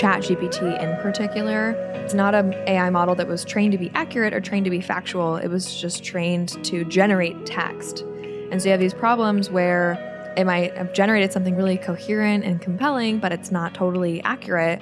ChatGPT in particular, it's not an AI model that was trained to be accurate or trained to be factual. It was just trained to generate text. And so you have these problems where it might have generated something really coherent and compelling, but it's not totally accurate.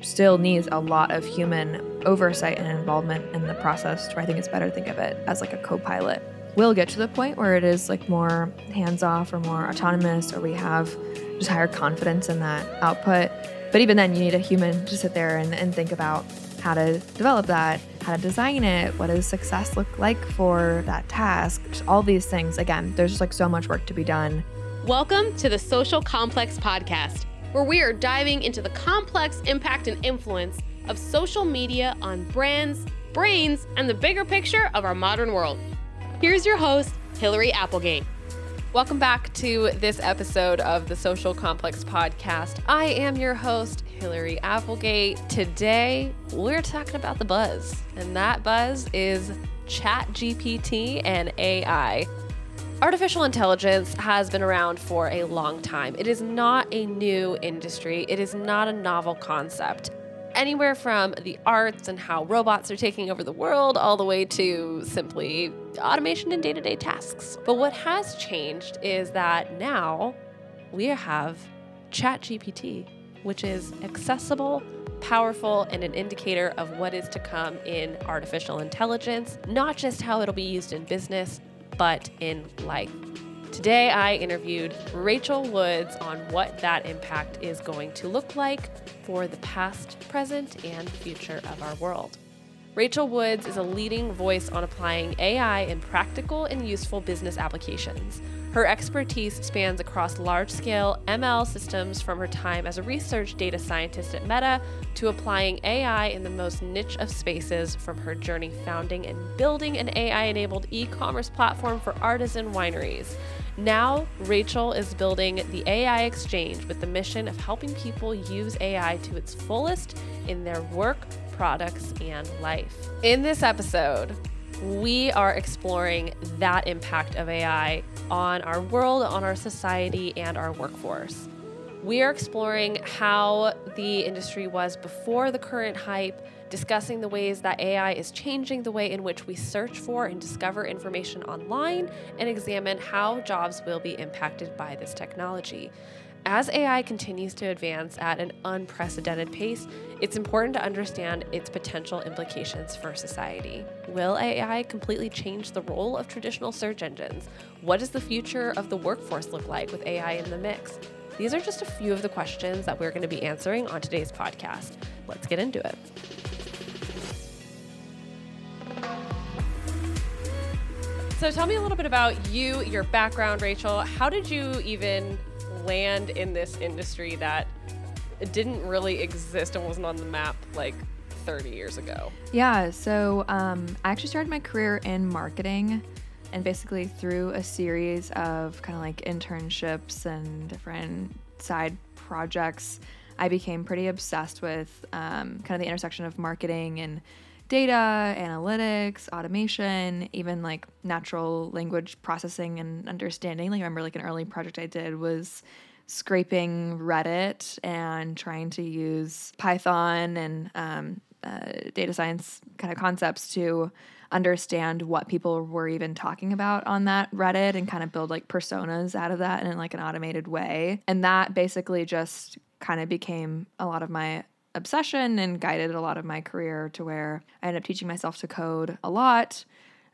Still needs a lot of human oversight and involvement in the process. Where I think it's better to think of it as like a co pilot. We'll get to the point where it is like more hands off or more autonomous, or we have just higher confidence in that output. But even then, you need a human to sit there and, and think about how to develop that, how to design it, what does success look like for that task, just all these things. Again, there's just like so much work to be done. Welcome to the Social Complex Podcast, where we are diving into the complex impact and influence of social media on brands, brains, and the bigger picture of our modern world. Here's your host, Hillary Applegate. Welcome back to this episode of the Social Complex Podcast. I am your host, Hillary Applegate. Today, we're talking about the buzz, and that buzz is ChatGPT and AI. Artificial intelligence has been around for a long time. It is not a new industry, it is not a novel concept anywhere from the arts and how robots are taking over the world, all the way to simply automation in day to day tasks. But what has changed is that now we have ChatGPT, which is accessible, powerful, and an indicator of what is to come in artificial intelligence, not just how it'll be used in business, but in life. Today, I interviewed Rachel Woods on what that impact is going to look like for the past, present, and future of our world. Rachel Woods is a leading voice on applying AI in practical and useful business applications. Her expertise spans across large scale ML systems from her time as a research data scientist at Meta to applying AI in the most niche of spaces from her journey founding and building an AI enabled e commerce platform for artisan wineries. Now, Rachel is building the AI Exchange with the mission of helping people use AI to its fullest in their work, products, and life. In this episode, we are exploring that impact of AI on our world, on our society, and our workforce. We are exploring how the industry was before the current hype discussing the ways that AI is changing the way in which we search for and discover information online, and examine how jobs will be impacted by this technology. As AI continues to advance at an unprecedented pace, it's important to understand its potential implications for society. Will AI completely change the role of traditional search engines? What does the future of the workforce look like with AI in the mix? These are just a few of the questions that we're going to be answering on today's podcast. Let's get into it. So tell me a little bit about you, your background, Rachel. How did you even land in this industry that didn't really exist and wasn't on the map like 30 years ago? Yeah, so um, I actually started my career in marketing and basically through a series of kind of like internships and different side projects, I became pretty obsessed with um, kind of the intersection of marketing and data, analytics, automation, even like natural language processing and understanding. Like I remember like an early project I did was scraping Reddit and trying to use Python and um, uh, data science kind of concepts to understand what people were even talking about on that Reddit and kind of build like personas out of that in like an automated way. And that basically just kind of became a lot of my obsession and guided a lot of my career to where I ended up teaching myself to code a lot,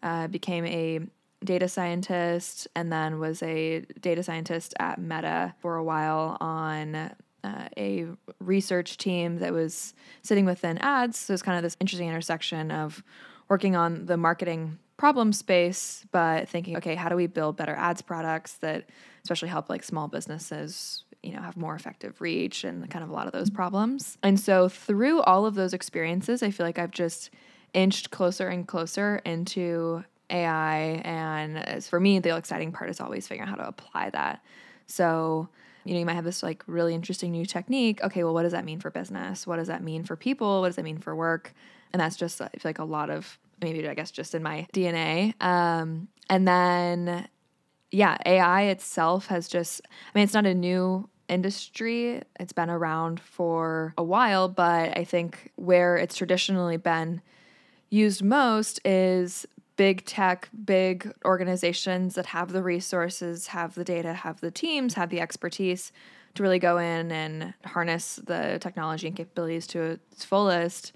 uh, became a data scientist, and then was a data scientist at Meta for a while on uh, a research team that was sitting within ads. So it's kind of this interesting intersection of working on the marketing problem space, but thinking, okay, how do we build better ads products that especially help like small businesses you know have more effective reach and kind of a lot of those problems. And so through all of those experiences i feel like i've just inched closer and closer into ai and for me the exciting part is always figuring out how to apply that. So you know you might have this like really interesting new technique. Okay well what does that mean for business? What does that mean for people? What does that mean for work? And that's just i feel like a lot of maybe i guess just in my dna um, and then yeah, AI itself has just, I mean, it's not a new industry. It's been around for a while, but I think where it's traditionally been used most is big tech, big organizations that have the resources, have the data, have the teams, have the expertise to really go in and harness the technology and capabilities to its fullest.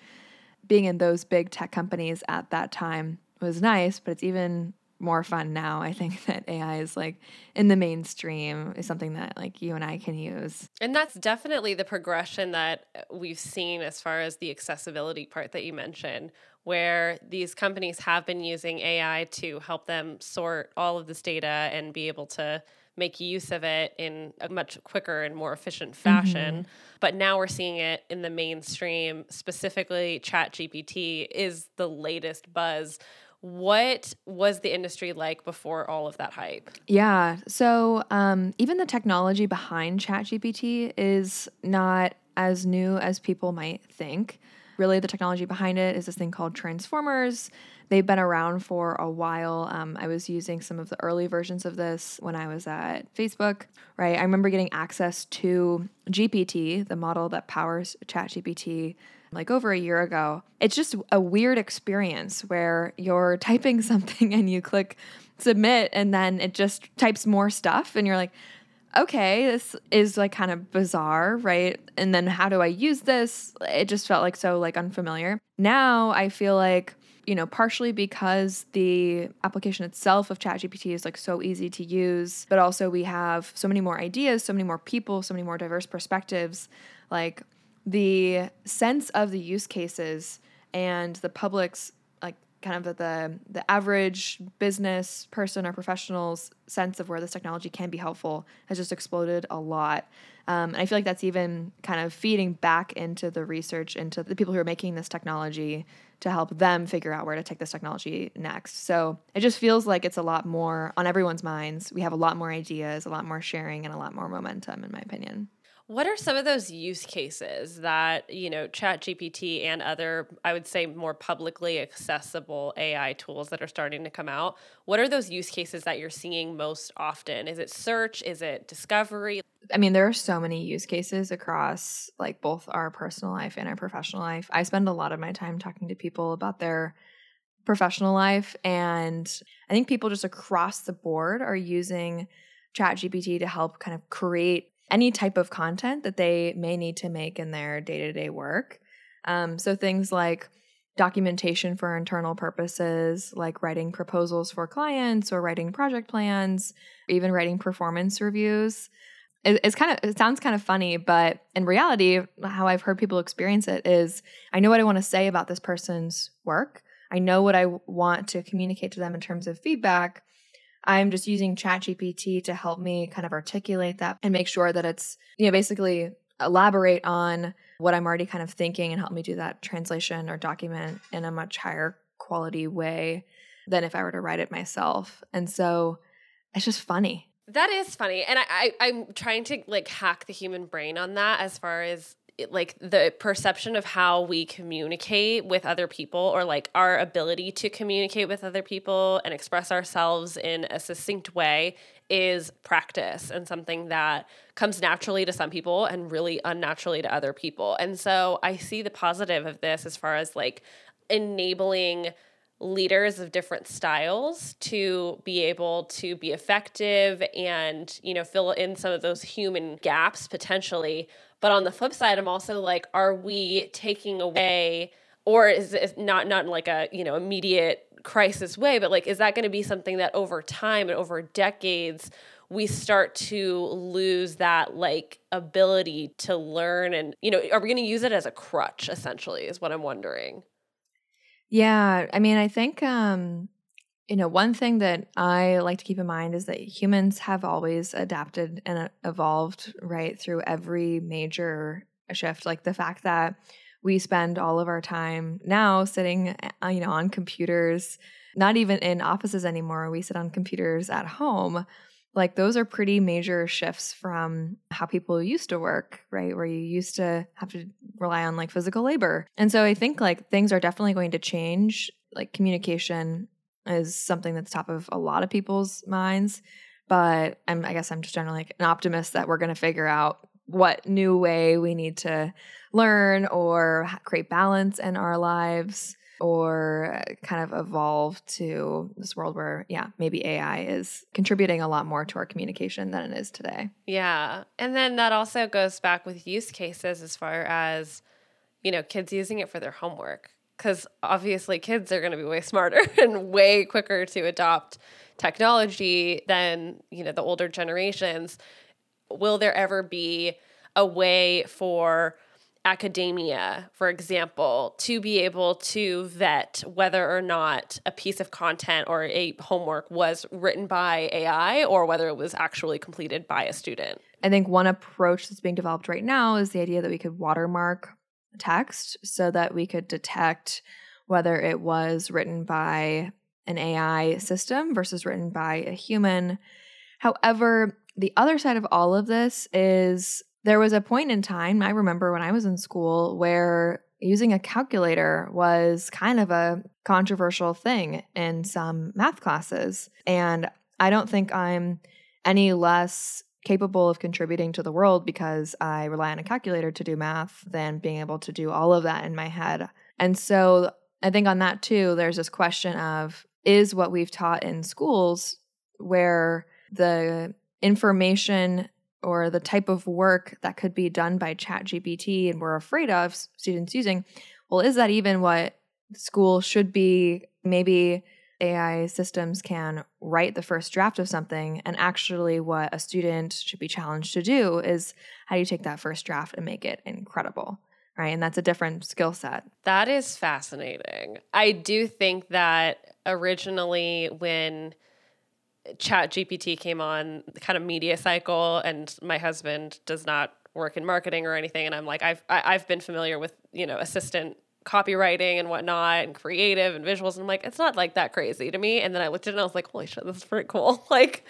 Being in those big tech companies at that time was nice, but it's even more fun now. I think that AI is like in the mainstream is something that like you and I can use. And that's definitely the progression that we've seen as far as the accessibility part that you mentioned, where these companies have been using AI to help them sort all of this data and be able to make use of it in a much quicker and more efficient fashion. Mm-hmm. But now we're seeing it in the mainstream, specifically ChatGPT is the latest buzz. What was the industry like before all of that hype? Yeah. So um, even the technology behind ChatGPT is not as new as people might think. Really, the technology behind it is this thing called transformers. They've been around for a while. Um, I was using some of the early versions of this when I was at Facebook, right? I remember getting access to GPT, the model that powers ChatGPT, like over a year ago. It's just a weird experience where you're typing something and you click submit, and then it just types more stuff, and you're like, okay, this is like kind of bizarre, right? And then how do I use this? It just felt like so like unfamiliar. Now I feel like, you know, partially because the application itself of ChatGPT is like so easy to use, but also we have so many more ideas, so many more people, so many more diverse perspectives. Like the sense of the use cases and the public's like kind of the the average business person or professional's sense of where this technology can be helpful has just exploded a lot. Um, and I feel like that's even kind of feeding back into the research into the people who are making this technology to help them figure out where to take this technology next. So it just feels like it's a lot more on everyone's minds. We have a lot more ideas, a lot more sharing, and a lot more momentum, in my opinion. What are some of those use cases that, you know, ChatGPT and other, I would say, more publicly accessible AI tools that are starting to come out? What are those use cases that you're seeing most often? Is it search? Is it discovery? I mean, there are so many use cases across like both our personal life and our professional life. I spend a lot of my time talking to people about their professional life. And I think people just across the board are using ChatGPT to help kind of create any type of content that they may need to make in their day to day work. Um, so things like documentation for internal purposes, like writing proposals for clients or writing project plans, or even writing performance reviews. It, it's kind of it sounds kind of funny, but in reality, how I've heard people experience it is I know what I want to say about this person's work. I know what I want to communicate to them in terms of feedback. I'm just using ChatGPT to help me kind of articulate that and make sure that it's, you know, basically elaborate on what I'm already kind of thinking and help me do that translation or document in a much higher quality way than if I were to write it myself. And so it's just funny. That is funny. And I, I am trying to like hack the human brain on that as far as like the perception of how we communicate with other people or like our ability to communicate with other people and express ourselves in a succinct way is practice and something that comes naturally to some people and really unnaturally to other people. And so I see the positive of this as far as like enabling leaders of different styles to be able to be effective and you know fill in some of those human gaps potentially but on the flip side, I'm also like, are we taking away, or is it not not in like a you know immediate crisis way, but like, is that going to be something that over time and over decades we start to lose that like ability to learn and you know are we going to use it as a crutch essentially is what i'm wondering. Yeah i mean i think um you know, one thing that I like to keep in mind is that humans have always adapted and evolved right through every major shift. Like the fact that we spend all of our time now sitting, uh, you know, on computers, not even in offices anymore. We sit on computers at home. Like those are pretty major shifts from how people used to work, right? Where you used to have to rely on like physical labor. And so I think like things are definitely going to change. Like communication is something that's top of a lot of people's minds. But I'm, I guess I'm just generally like an optimist that we're going to figure out what new way we need to learn or create balance in our lives or uh, kind of evolve to this world where, yeah, maybe AI is contributing a lot more to our communication than it is today. Yeah. And then that also goes back with use cases as far as, you know, kids using it for their homework. Because obviously, kids are going to be way smarter and way quicker to adopt technology than, you know, the older generations. Will there ever be a way for academia, for example, to be able to vet whether or not a piece of content or a homework was written by AI or whether it was actually completed by a student. I think one approach that's being developed right now is the idea that we could watermark text so that we could detect whether it was written by an AI system versus written by a human. However, the other side of all of this is there was a point in time, I remember when I was in school, where using a calculator was kind of a controversial thing in some math classes. And I don't think I'm any less capable of contributing to the world because I rely on a calculator to do math than being able to do all of that in my head. And so I think on that too, there's this question of is what we've taught in schools where the information or the type of work that could be done by chat gpt and we're afraid of students using well is that even what school should be maybe ai systems can write the first draft of something and actually what a student should be challenged to do is how do you take that first draft and make it incredible right? And that's a different skill set. That is fascinating. I do think that originally when chat gpt came on the kind of media cycle and my husband does not work in marketing or anything and i'm like i've I, have i have been familiar with you know assistant copywriting and whatnot and creative and visuals. And i'm like it's not like that crazy to me. And then i looked at it and i was like holy shit this is pretty cool. Like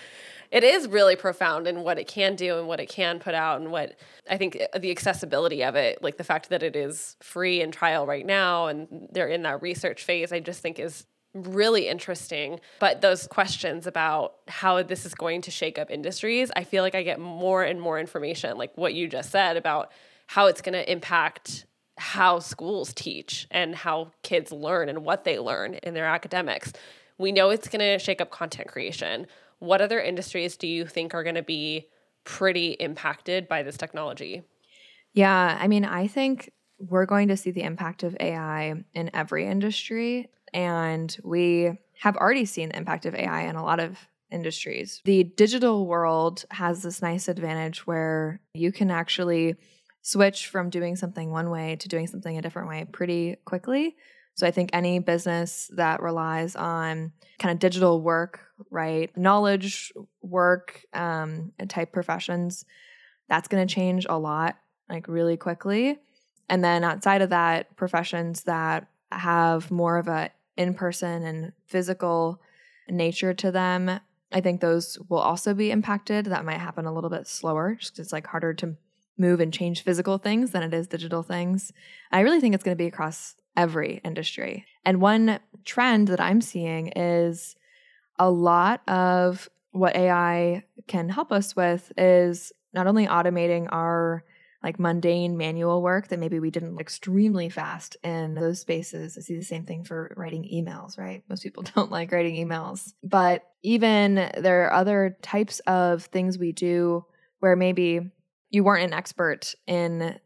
it is really profound in what it can do and what it can put out and what I think the accessibility of it, like the fact that it is free and trial right now and they're in that research phase, I just think is really interesting. But those questions about how this is going to shake up industries, I feel like I get more and more information, like what you just said about how it's going to impact how schools teach and how kids learn and what they learn in their academics. We know it's going to shake up content creation. What other industries do you think are going to be pretty impacted by this technology? Yeah, I mean, I think we're going to see the impact of AI in every industry. And we have already seen the impact of AI in a lot of industries. The digital world has this nice advantage where you can actually switch from doing something one way to doing something a different way pretty quickly. So I think any business that relies on kind of digital work, right, knowledge work um, type professions, that's going to change a lot, like really quickly. And then outside of that, professions that have more of a in person and physical nature to them. I think those will also be impacted. That might happen a little bit slower just it's like harder to move and change physical things than it is digital things. I really think it's going to be across every industry. And one trend that I'm seeing is a lot of what AI can help us with is not only automating our like mundane manual work that maybe we didn't extremely fast in those spaces. I see the same thing for writing emails, right? Most people don't like writing emails. But even there are other types of things we do where maybe you weren't an expert in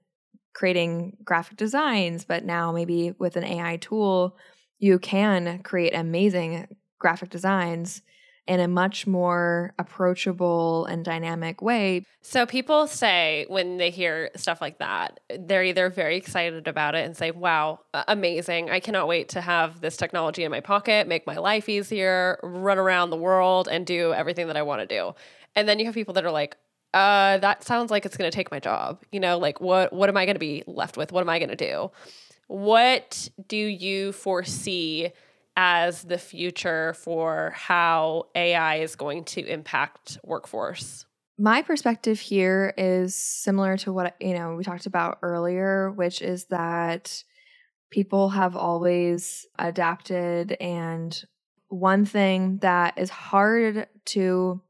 creating graphic designs, but now maybe with an AI tool, you can create amazing graphic designs in a much more approachable and dynamic way. So people say when they hear stuff like that, they're either very excited about it and say, "Wow, amazing. I cannot wait to have this technology in my pocket, make my life easier, run around the world and do everything that I want to do." And then you have people that are like, uh, that sounds like it's going to take my job. You know, like what what am I going to be left with? What am I going to do? What do you foresee as the future for how AI is going to impact workforce? My perspective here is similar to what you know we talked about earlier, which is that people have always adapted and one thing that is hard to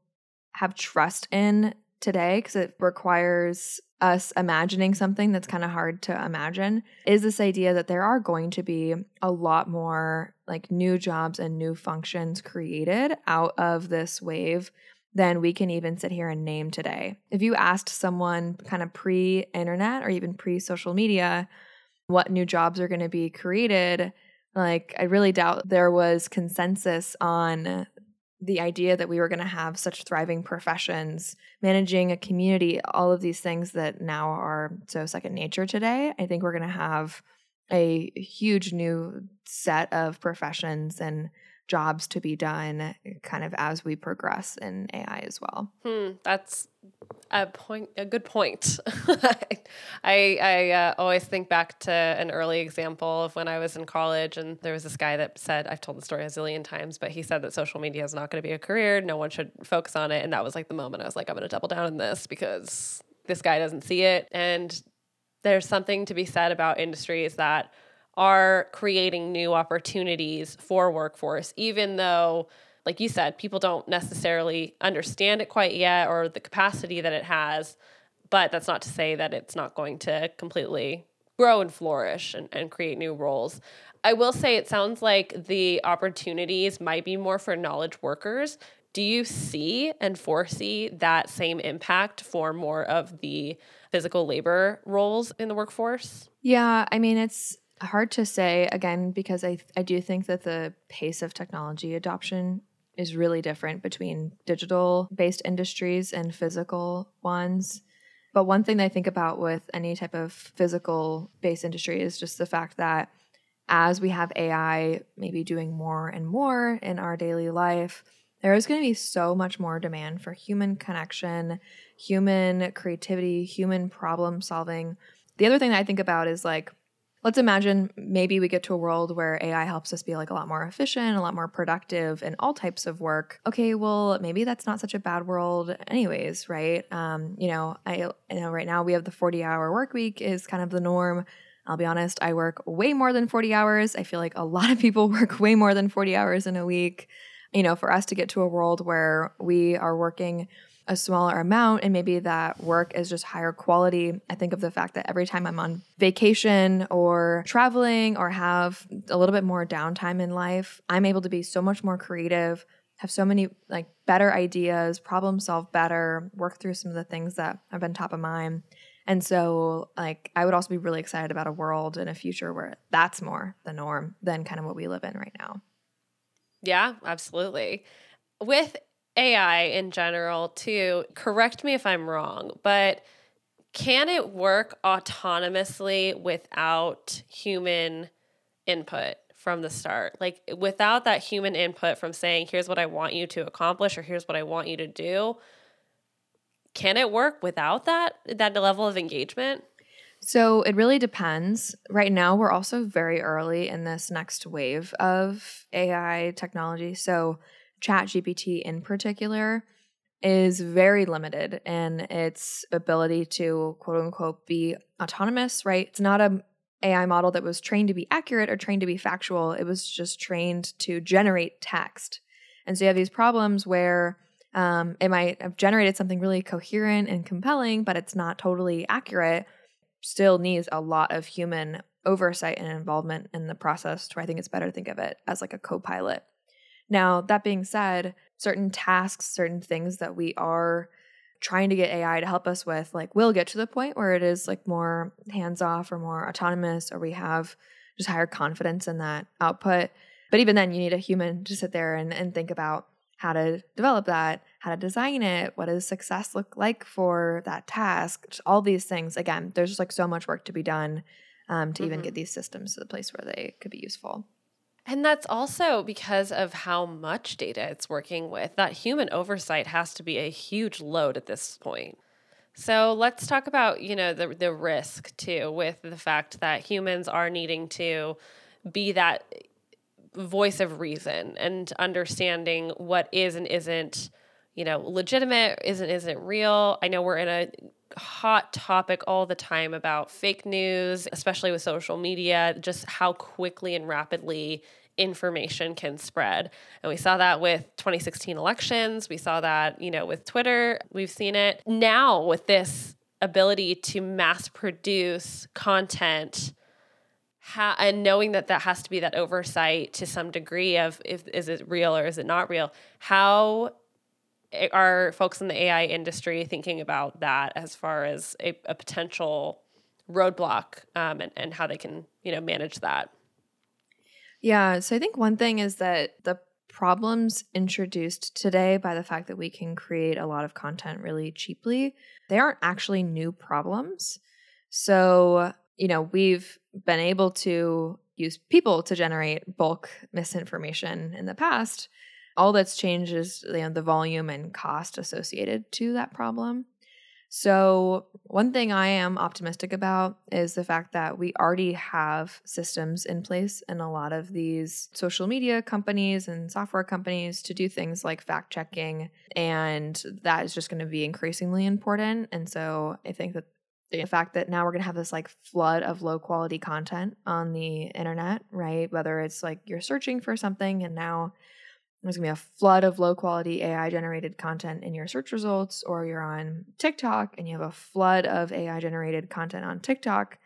have trust in today because it requires us imagining something that's kind of hard to imagine is this idea that there are going to be a lot more like new jobs and new functions created out of this wave than we can even sit here and name today. If you asked someone kind of pre internet or even pre social media what new jobs are going to be created, like I really doubt there was consensus on the idea that we were going to have such thriving professions, managing a community, all of these things that now are so second nature today. I think we're going to have a huge new set of professions and jobs to be done kind of as we progress in AI as well. Hmm, that's a point a good point. I I uh, always think back to an early example of when I was in college and there was this guy that said I've told the story a zillion times but he said that social media is not going to be a career, no one should focus on it and that was like the moment I was like I'm going to double down on this because this guy doesn't see it and there's something to be said about industries that are creating new opportunities for workforce, even though, like you said, people don't necessarily understand it quite yet or the capacity that it has. But that's not to say that it's not going to completely grow and flourish and, and create new roles. I will say it sounds like the opportunities might be more for knowledge workers. Do you see and foresee that same impact for more of the physical labor roles in the workforce? Yeah, I mean, it's hard to say again because I I do think that the pace of technology adoption is really different between digital based industries and physical ones. But one thing that I think about with any type of physical based industry is just the fact that as we have AI maybe doing more and more in our daily life, there is going to be so much more demand for human connection, human creativity, human problem solving. The other thing that I think about is like let's imagine maybe we get to a world where AI helps us be like a lot more efficient, a lot more productive in all types of work. Okay, well, maybe that's not such a bad world, anyways, right? Um, you know, I you know right now we have the 40 hour work week is kind of the norm. I'll be honest, I work way more than 40 hours. I feel like a lot of people work way more than 40 hours in a week. You know, for us to get to a world where we are working a smaller amount and maybe that work is just higher quality. I think of the fact that every time I'm on vacation or traveling or have a little bit more downtime in life, I'm able to be so much more creative, have so many like better ideas, problem solve better, work through some of the things that have been top of mind. And so, like, I would also be really excited about a world and a future where that's more the norm than kind of what we live in right now. Yeah, absolutely. With AI in general, too, correct me if I'm wrong, but can it work autonomously without human input from the start? Like without that human input from saying, here's what I want you to accomplish or here's what I want you to do. Can it work without that that level of engagement? So it really depends. Right now, we're also very early in this next wave of AI technology. So ChatGPT in particular is very limited in its ability to quote unquote be autonomous, right? It's not a AI model that was trained to be accurate or trained to be factual. It was just trained to generate text. And so you have these problems where um, it might have generated something really coherent and compelling, but it's not totally accurate. Still needs a lot of human oversight and involvement in the process. To I think it's better to think of it as like a co pilot. Now, that being said, certain tasks, certain things that we are trying to get AI to help us with, like, will get to the point where it is like more hands off or more autonomous, or we have just higher confidence in that output. But even then, you need a human to sit there and, and think about how to develop that, how to design it, what does success look like for that task, just all these things. Again, there's just like so much work to be done um, to mm-hmm. even get these systems to the place where they could be useful. And that's also because of how much data it's working with. That human oversight has to be a huge load at this point. So let's talk about, you know, the the risk too with the fact that humans are needing to be that voice of reason and understanding what is and isn't, you know, legitimate, isn't isn't real. I know we're in a hot topic all the time about fake news, especially with social media, just how quickly and rapidly information can spread. And we saw that with 2016 elections. We saw that, you know, with Twitter. We've seen it now with this ability to mass produce content ha- and knowing that that has to be that oversight to some degree of if is it real or is it not real how are folks in the ai industry thinking about that as far as a, a potential roadblock um, and, and how they can you know manage that yeah so i think one thing is that the problems introduced today by the fact that we can create a lot of content really cheaply they aren't actually new problems so you know, we've been able to use people to generate bulk misinformation in the past. All that's changed is you know, the volume and cost associated to that problem. So, one thing I am optimistic about is the fact that we already have systems in place in a lot of these social media companies and software companies to do things like fact checking. And that is just going to be increasingly important. And so, I think that the fact that now we're going to have this like flood of low quality content on the internet, right? Whether it's like you're searching for something and now there's going to be a flood of low quality AI generated content in your search results, or you're on TikTok and you have a flood of AI generated content on TikTok.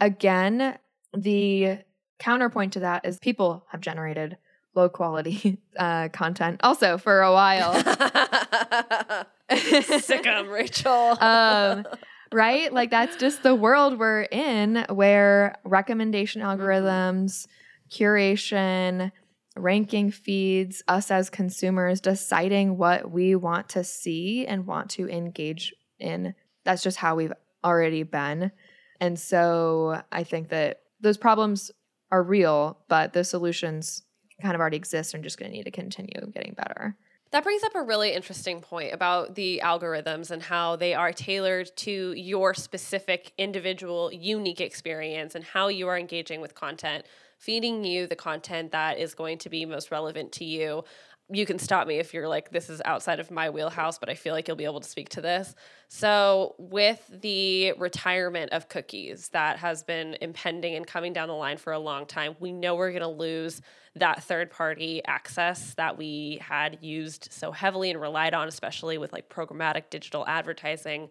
Again, the counterpoint to that is people have generated low quality uh, content also for a while. Sick Rachel. um, right? Like that's just the world we're in where recommendation mm-hmm. algorithms, curation, ranking feeds, us as consumers deciding what we want to see and want to engage in. That's just how we've already been. And so I think that those problems are real, but the solutions kind of already exist and just going to need to continue getting better. That brings up a really interesting point about the algorithms and how they are tailored to your specific individual unique experience and how you are engaging with content, feeding you the content that is going to be most relevant to you. You can stop me if you're like this is outside of my wheelhouse but i feel like you'll be able to speak to this. So with the retirement of cookies that has been impending and coming down the line for a long time we know we're going to lose that third party access that we had used so heavily and relied on especially with like programmatic digital advertising.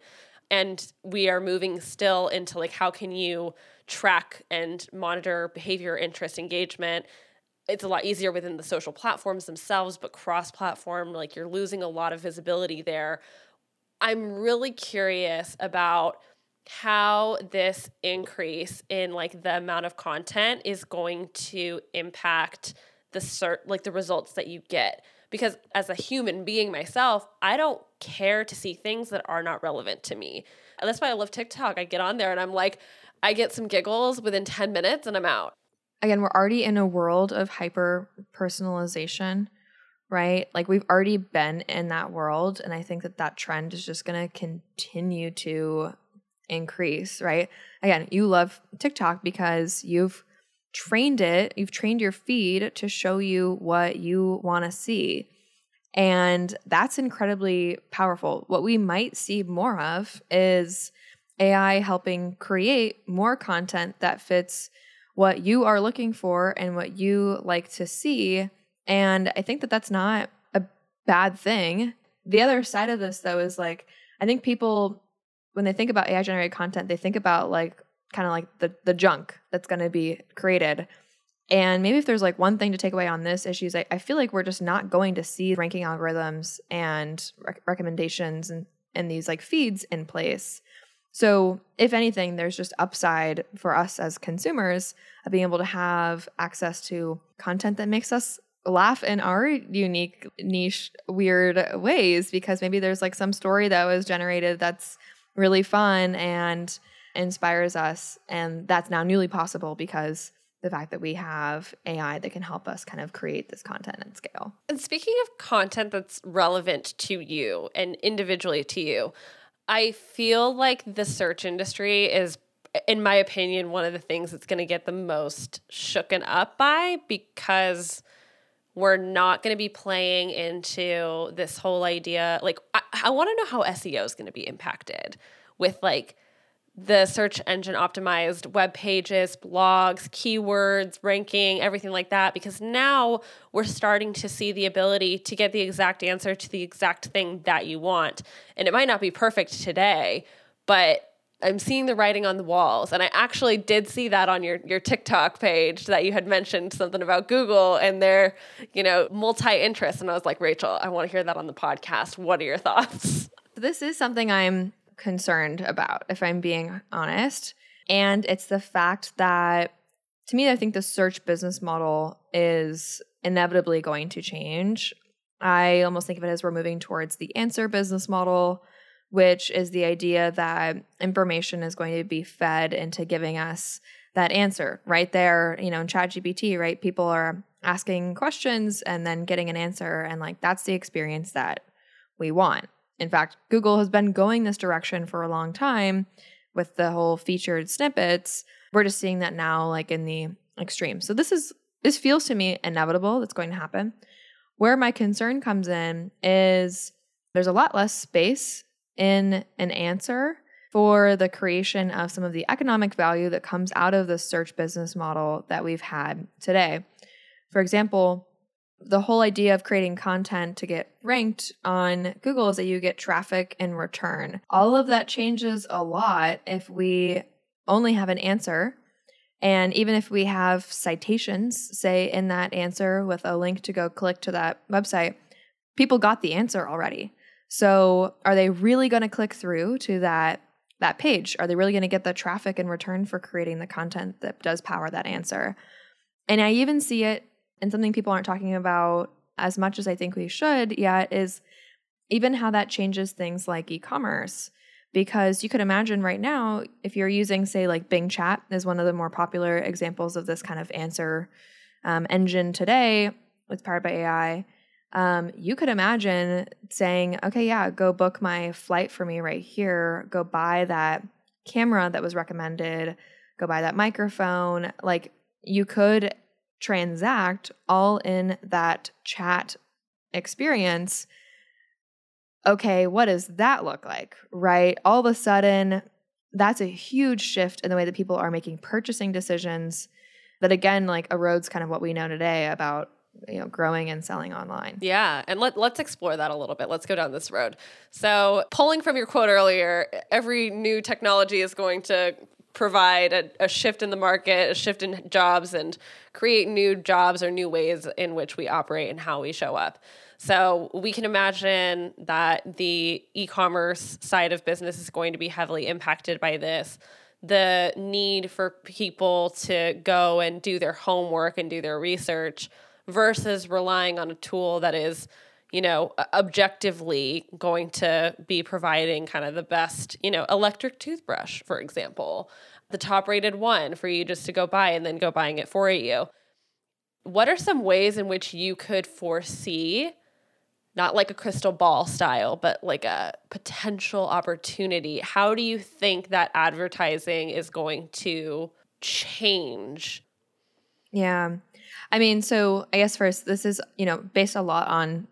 And we are moving still into like how can you track and monitor behavior interest engagement. It's a lot easier within the social platforms themselves, but cross platform, like you're losing a lot of visibility there. I'm really curious about how this increase in like the amount of content is going to impact the cert like the results that you get. Because as a human being myself i don't care to see things that are not relevant to me. And that's why i love tiktok. I get on there and i'm like i get some giggles within 10 minutes and i'm out again, we're already in a world of hyper personalization, right? Like we've already been in that world. And I think that that trend is just going to continue to increase, right? Again, you love TikTok because you've trained it, you've trained your feed to show you what you want to see. And that's incredibly powerful. What we might see more of is AI helping create more content that fits what you are looking for and what you like to see. And I think that that's not a bad thing. The other side of this, though, is like, I think people, when they think about AI generated content, they think about like kind of like the, the junk that's going to be created. And maybe if there's like one thing to take away on this issue is I, I feel like we're just not going to see ranking algorithms and rec- recommendations and, and these like feeds in place so, if anything, there's just upside for us as consumers of being able to have access to content that makes us laugh in our unique, niche, weird ways because maybe there's like some story that was generated that's really fun and inspires us. And that's now newly possible because the fact that we have AI that can help us kind of create this content at scale. And speaking of content that's relevant to you and individually to you, I feel like the search industry is in my opinion, one of the things that's going to get the most shooken up by because we're not going to be playing into this whole idea. Like, I, I want to know how SEO is going to be impacted with like the search engine optimized web pages, blogs, keywords, ranking, everything like that, because now we're starting to see the ability to get the exact answer to the exact thing that you want. And it might not be perfect today, but I'm seeing the writing on the walls. And I actually did see that on your, your TikTok page that you had mentioned something about Google and their, you know, multi-interest. And I was like, Rachel, I want to hear that on the podcast. What are your thoughts? This is something I'm concerned about, if I'm being honest. And it's the fact that to me, I think the search business model is inevitably going to change. I almost think of it as we're moving towards the answer business model which is the idea that information is going to be fed into giving us that answer right there, you know, in ChatGPT, right? People are asking questions and then getting an answer. And like that's the experience that we want. In fact, Google has been going this direction for a long time with the whole featured snippets. We're just seeing that now, like in the extreme. So this is this feels to me inevitable that's going to happen. Where my concern comes in is there's a lot less space in an answer for the creation of some of the economic value that comes out of the search business model that we've had today. For example, the whole idea of creating content to get ranked on Google is that you get traffic in return. All of that changes a lot if we only have an answer. And even if we have citations, say in that answer with a link to go click to that website, people got the answer already. So, are they really going to click through to that that page? Are they really going to get the traffic in return for creating the content that does power that answer? And I even see it and something people aren't talking about as much as I think we should yet is even how that changes things like e-commerce because you could imagine right now if you're using say like Bing Chat is one of the more popular examples of this kind of answer um, engine today. It's powered by AI um, you could imagine saying, okay, yeah, go book my flight for me right here, go buy that camera that was recommended, go buy that microphone. Like you could transact all in that chat experience. Okay, what does that look like? Right? All of a sudden, that's a huge shift in the way that people are making purchasing decisions that again like erodes kind of what we know today about you know growing and selling online yeah and let, let's explore that a little bit let's go down this road so pulling from your quote earlier every new technology is going to provide a, a, shift in the market a shift in jobs and create new jobs or new ways in which we operate and how we show up. So we can imagine that the e-commerce side of business is going to be heavily impacted by this. The need for people to go and do their homework and do their research versus relying on a tool that is you know objectively going to be providing kind of the best you know electric toothbrush for example the top rated one for you just to go buy and then go buying it for you. What are some ways in which you could foresee not like a crystal ball style but like a potential opportunity? How do you think that advertising is going to change? Yeah I mean, so I guess first, this is, you know, based a lot on,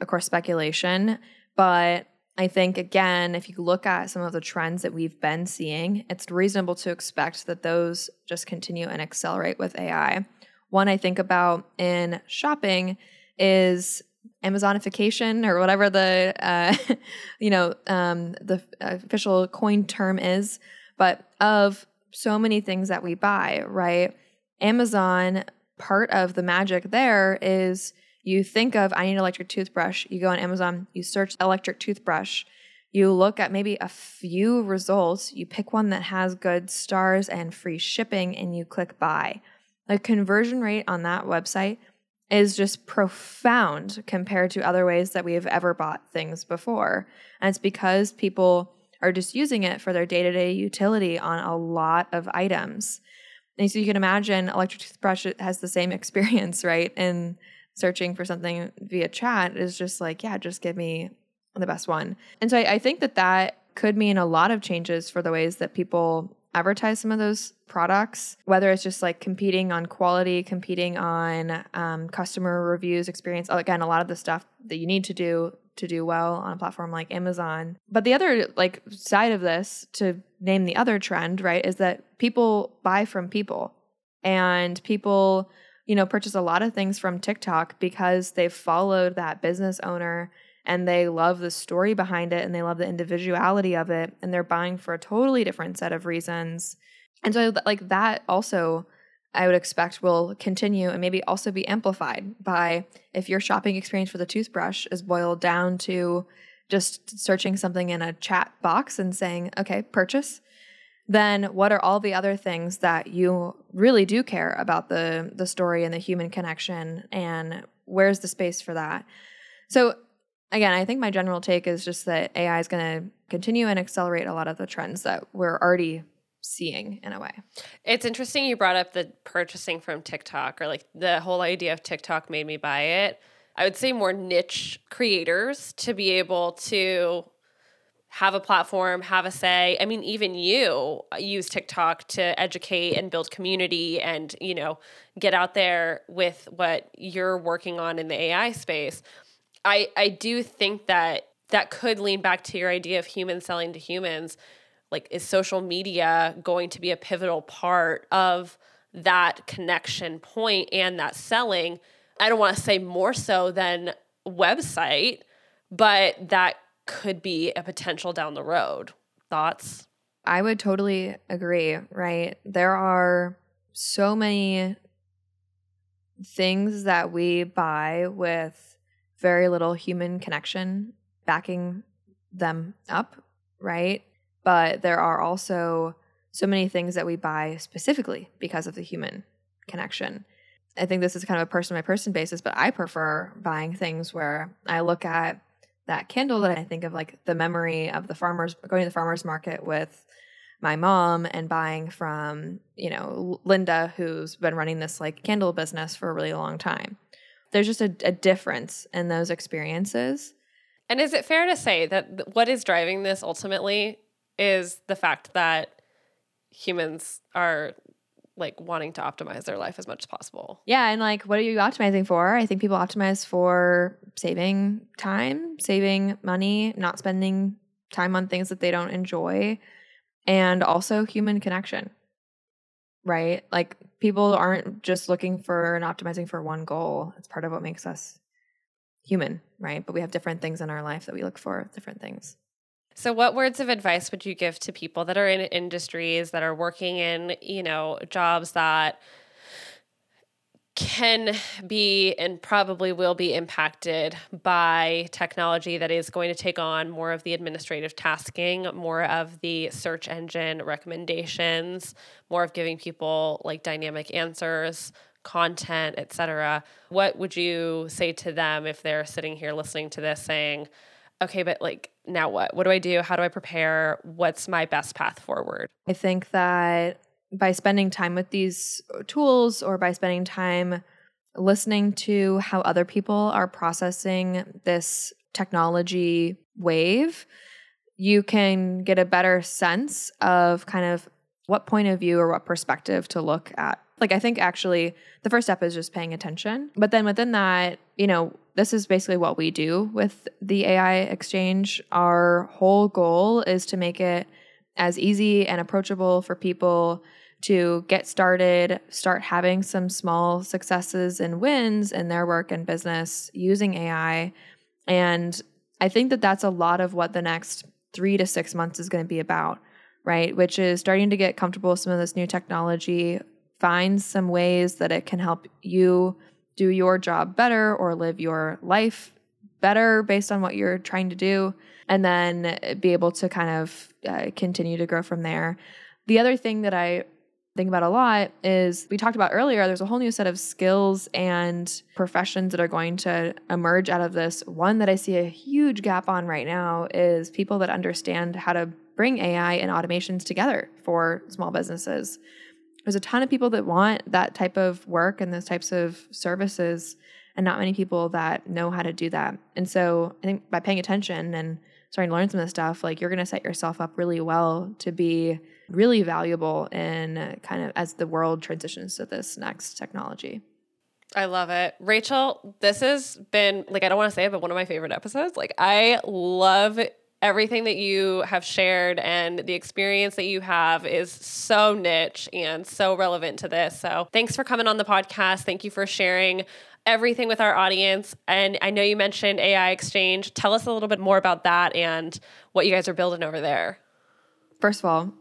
of course, speculation. But I think, again, if you look at some of the trends that we've been seeing, it's reasonable to expect that those just continue and accelerate with AI. One I think about in shopping is Amazonification or whatever the, uh, you know, um, the official coin term is, but of so many things that we buy, right? Amazon part of the magic there is you think of I need an electric toothbrush, you go on Amazon, you search electric toothbrush, you look at maybe a few results, you pick one that has good stars and free shipping and you click buy. The conversion rate on that website is just profound compared to other ways that we have ever bought things before. And it's because people are just using it for their day to day utility on a lot of items. And so you can imagine electric toothbrush has the same experience, right? And searching for something via chat is just like, yeah, just give me the best one. And so I, I think that that could mean a lot of changes for the ways that people advertise some of those products, whether it's just like competing on quality, competing on um, customer reviews, experience. Again, a lot of the stuff that you need to do to do well on a platform like Amazon. But the other like side of this to name the other trend, right, is that people buy from people and people, you know, purchase a lot of things from TikTok because they've followed that business owner and they love the story behind it and they love the individuality of it and they're buying for a totally different set of reasons. And so like that also I would expect will continue and maybe also be amplified by if your shopping experience for the toothbrush is boiled down to just searching something in a chat box and saying, okay, purchase, then what are all the other things that you really do care about the the story and the human connection and where's the space for that? So again, I think my general take is just that AI is going to continue and accelerate a lot of the trends that we're already seeing in a way. It's interesting you brought up the purchasing from TikTok or like the whole idea of TikTok made me buy it. I would say more niche creators to be able to have a platform, have a say. I mean, even you uh, use TikTok to educate and build community and, you know, get out there with what you're working on in the AI space. I I do think that that could lean back to your idea of humans selling to humans. Like, is social media going to be a pivotal part of that connection point and that selling? I don't want to say more so than website, but that could be a potential down the road. Thoughts? I would totally agree, right? There are so many things that we buy with very little human connection backing them up, right? But there are also so many things that we buy specifically because of the human connection. I think this is kind of a person by person basis, but I prefer buying things where I look at that candle that I think of like the memory of the farmers going to the farmers market with my mom and buying from, you know, Linda who's been running this like candle business for a really long time there's just a, a difference in those experiences. And is it fair to say that what is driving this ultimately is the fact that humans are like wanting to optimize their life as much as possible. Yeah, and like what are you optimizing for? I think people optimize for saving time, saving money, not spending time on things that they don't enjoy, and also human connection right? Like people aren't just looking for and optimizing for one goal. It's part of what makes us human, right? But we have different things in our life that we look for, different things. So what words of advice would you give to people that are in industries that are working in, you know, jobs that can be and probably will be impacted by technology that is going to take on more of the administrative tasking, more of the search engine recommendations, more of giving people like dynamic answers, content, etc. What would you say to them if they're sitting here listening to this saying, "Okay, but like now what? What do I do? How do I prepare? What's my best path forward?" I think that by spending time with these tools or by spending time listening to how other people are processing this technology wave, you can get a better sense of kind of what point of view or what perspective to look at. Like, I think actually the first step is just paying attention. But then within that, you know, this is basically what we do with the AI exchange. Our whole goal is to make it as easy and approachable for people to get started, start having some small successes and wins in their work and business using AI. And I think that that's a lot of what the next three to six months is going to be about, right? Which is starting to get comfortable with some of this new technology, find some ways that it can help you do your job better or live your life better based on what you're trying to do, and then be able to kind of uh, continue to grow from there. The other thing that I think about a lot is we talked about earlier there's a whole new set of skills and professions that are going to emerge out of this one that i see a huge gap on right now is people that understand how to bring ai and automations together for small businesses there's a ton of people that want that type of work and those types of services and not many people that know how to do that and so i think by paying attention and starting to learn some of this stuff like you're going to set yourself up really well to be really valuable in kind of as the world transitions to this next technology. I love it. Rachel, this has been like I don't want to say it, but one of my favorite episodes. Like I love everything that you have shared and the experience that you have is so niche and so relevant to this. So, thanks for coming on the podcast. Thank you for sharing everything with our audience. And I know you mentioned AI Exchange. Tell us a little bit more about that and what you guys are building over there. First of all,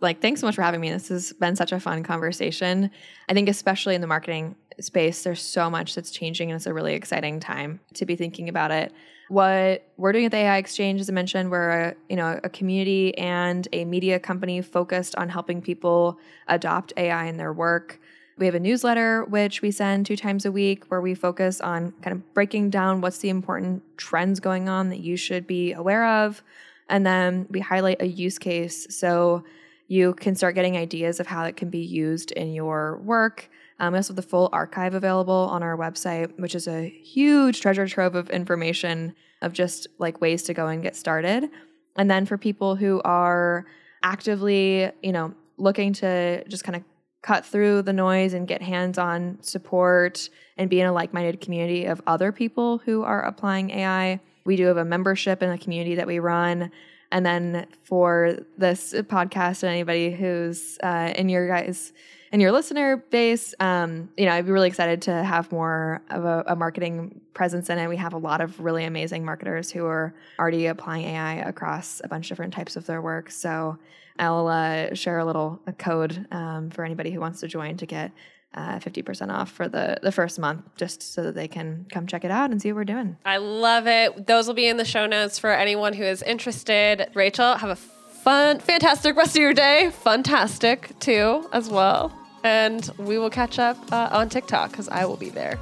like thanks so much for having me. This has been such a fun conversation. I think especially in the marketing space, there's so much that's changing and it's a really exciting time to be thinking about it. What we're doing at the AI Exchange, as I mentioned, we're a, you know a community and a media company focused on helping people adopt AI in their work. We have a newsletter which we send two times a week where we focus on kind of breaking down what's the important trends going on that you should be aware of. And then we highlight a use case so you can start getting ideas of how it can be used in your work. Um, we also have the full archive available on our website, which is a huge treasure trove of information of just like ways to go and get started. And then for people who are actively, you know, looking to just kind of cut through the noise and get hands-on support and be in a like-minded community of other people who are applying AI, we do have a membership in a community that we run. And then for this podcast and anybody who's uh, in your guys' in your listener base, um, you know, I'd be really excited to have more of a, a, marketing presence in it. We have a lot of really amazing marketers who are already applying AI across a bunch of different types of their work. So I'll uh, share a little a code um, for anybody who wants to join to get uh, 50% off for the, the first month just so that they can come check it out and see what we're doing. I love it. Those will be in the show notes for anyone who is interested. Rachel, have a fun, fantastic rest of your day. Fantastic too, as well. And we will catch up uh, on TikTok because I will be there.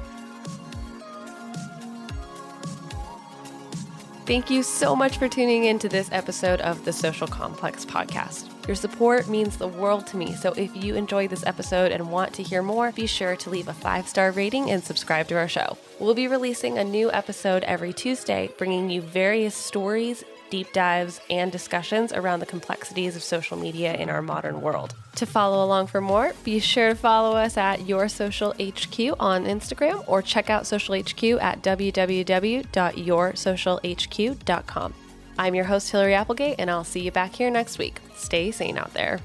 Thank you so much for tuning in to this episode of the Social Complex podcast. Your support means the world to me, so if you enjoyed this episode and want to hear more, be sure to leave a five star rating and subscribe to our show. We'll be releasing a new episode every Tuesday, bringing you various stories, deep dives, and discussions around the complexities of social media in our modern world. To follow along for more, be sure to follow us at Your Social HQ on Instagram or check out Social HQ at www.yoursocialhq.com. I'm your host, Hillary Applegate, and I'll see you back here next week. Stay sane out there.